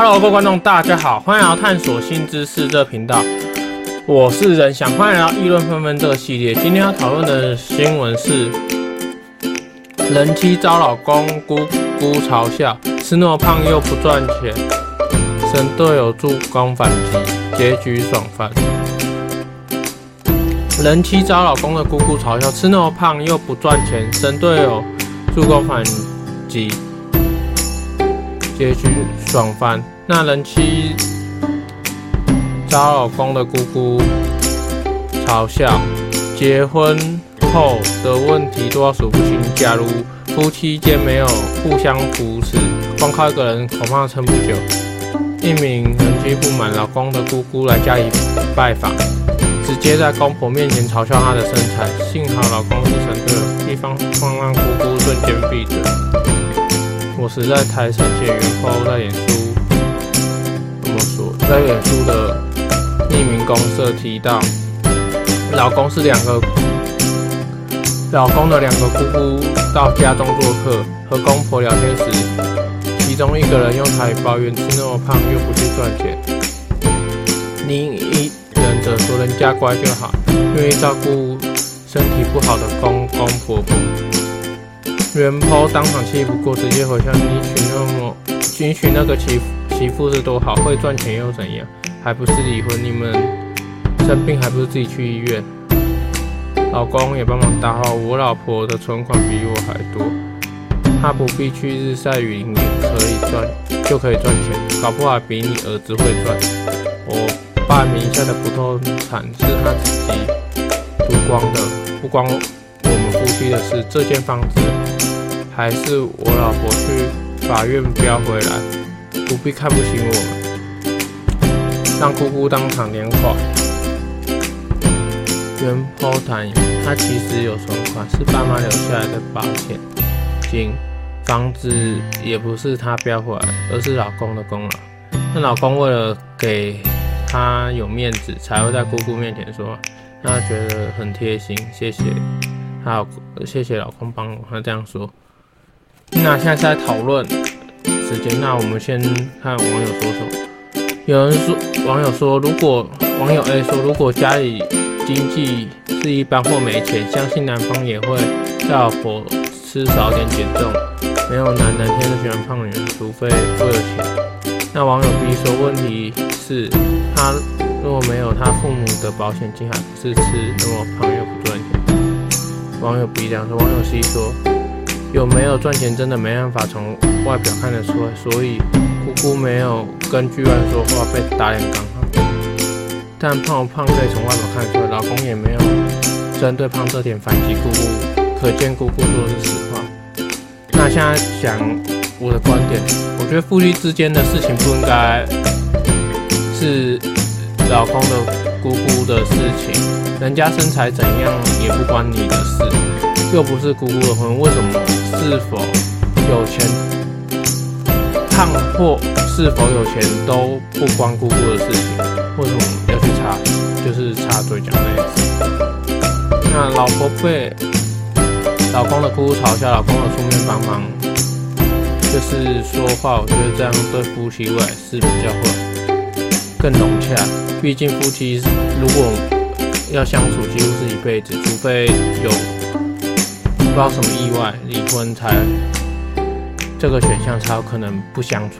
Hello，各位观众，大家好，欢迎来到探索新知识这频道。我是仁翔，欢迎来到议论纷纷这个系列。今天要讨论的新闻是：人妻遭老公姑姑嘲笑，吃那么胖又不赚钱，神队友助攻反击，结局爽翻。人妻遭老公的姑姑嘲笑，吃那么胖又不赚钱，神队友助攻反击。结局爽翻。那人妻遭老公的姑姑嘲笑，结婚后的问题多到数不清。假如夫妻间没有互相扶持，光靠一个人恐怕撑不久。一名人妻不满老公的姑姑来家里拜访，直接在公婆面前嘲笑她的身材。幸好老公是神队友，一方方让姑姑瞬间闭嘴。我是在太生气，原 PO 在脸书怎么说？在脸书的匿名公社提到，老公是两个，老公的两个姑姑到家中做客，和公婆聊天时，其中一个人用台语抱怨吃那么胖又不去赚钱，另一人则说人家乖就好，愿意照顾身体不好的公公婆婆。原抛当场气不过，直接回呛你娶那么，你娶那个媳媳妇是多好，会赚钱又怎样？还不是离婚？你们生病还不是自己去医院？老公也帮忙搭话，我老婆的存款比我还多，她不必去日晒雨淋也可以赚，就可以赚钱，搞不好比你儿子会赚。我爸名下的不动产是他自己赌光的，不光我们夫妻的事，这间房子。还是我老婆去法院标回来，不必看不起我们，让姑姑当场连垮。原 PO 谈，他其实有存款，是爸妈留下来的保险金，房子也不是他标回来，而是老公的功劳。那老公为了给他有面子，才会在姑姑面前说，让她觉得很贴心，谢谢还有，谢谢老公帮我，他这样说。那现在是在讨论时间，那我们先看网友说什么。有人说，网友说，如果网友 A 说，如果家里经济是一般或没钱，相信男方也会叫老婆吃少点减重。没有男人天生喜欢胖女人，除非为了钱。那网友 B 说，问题是他如果没有他父母的保险金，还不是吃那么胖又不赚钱。网友 B 这样说，网友 C 说。有没有赚钱，真的没办法从外表看得出来，所以姑姑没有跟剧院说话，被打脸刚好。但胖胖可以从外表看得出来，老公也没有针对胖这点反击姑姑，可见姑姑说的是实话。那现在讲我的观点，我觉得夫妻之间的事情不应该是老公的姑姑的事情，人家身材怎样也不关你的事。又不是姑姑的婚，为什么是否有钱、胖或是否有钱都不关姑姑的事情？为什么要去插？就是插嘴讲那意思。那老婆被老公的姑姑嘲笑，老公的出面帮忙，就是说话，我觉得这样对夫妻未来是比较会更融洽。毕竟夫妻如果要相处，几乎是一辈子，除非有。不知道什么意外，离婚才这个选项才有可能不相处。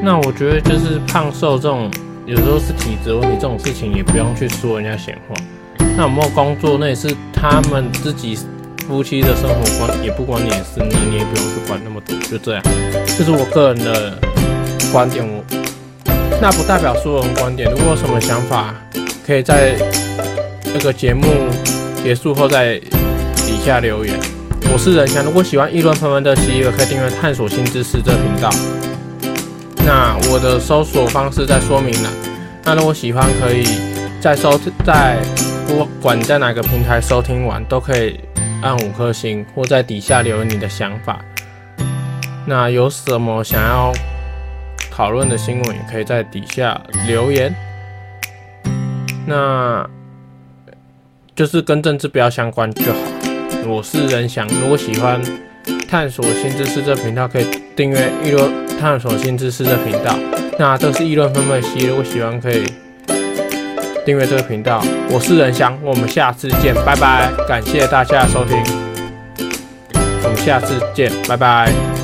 那我觉得就是胖瘦这种，有时候是体质问题，这种事情也不用去说人家闲话。那有没有工作，那也是他们自己夫妻的生活观，也不关你的事，你你也不用去管那么多。就这样，这是我个人的观点。我那不代表所有人观点。如果有什么想法，可以在这个节目结束后再。下留言，我是仁翔。如果喜欢议论纷纷的系列，可以订阅探索新知识这频道。那我的搜索方式在说明栏。那如果喜欢，可以在收在不管在哪个平台收听完，都可以按五颗星，或在底下留言你的想法。那有什么想要讨论的新闻，也可以在底下留言。那就是跟政治不要相关就好。我是任翔，如果喜欢探索新知识这频道，可以订阅议论探索新知识的频道。那这是议论纷纷系列，如果喜欢可以订阅这个频道。我是任翔，我们下次见，拜拜！感谢大家的收听，我们下次见，拜拜。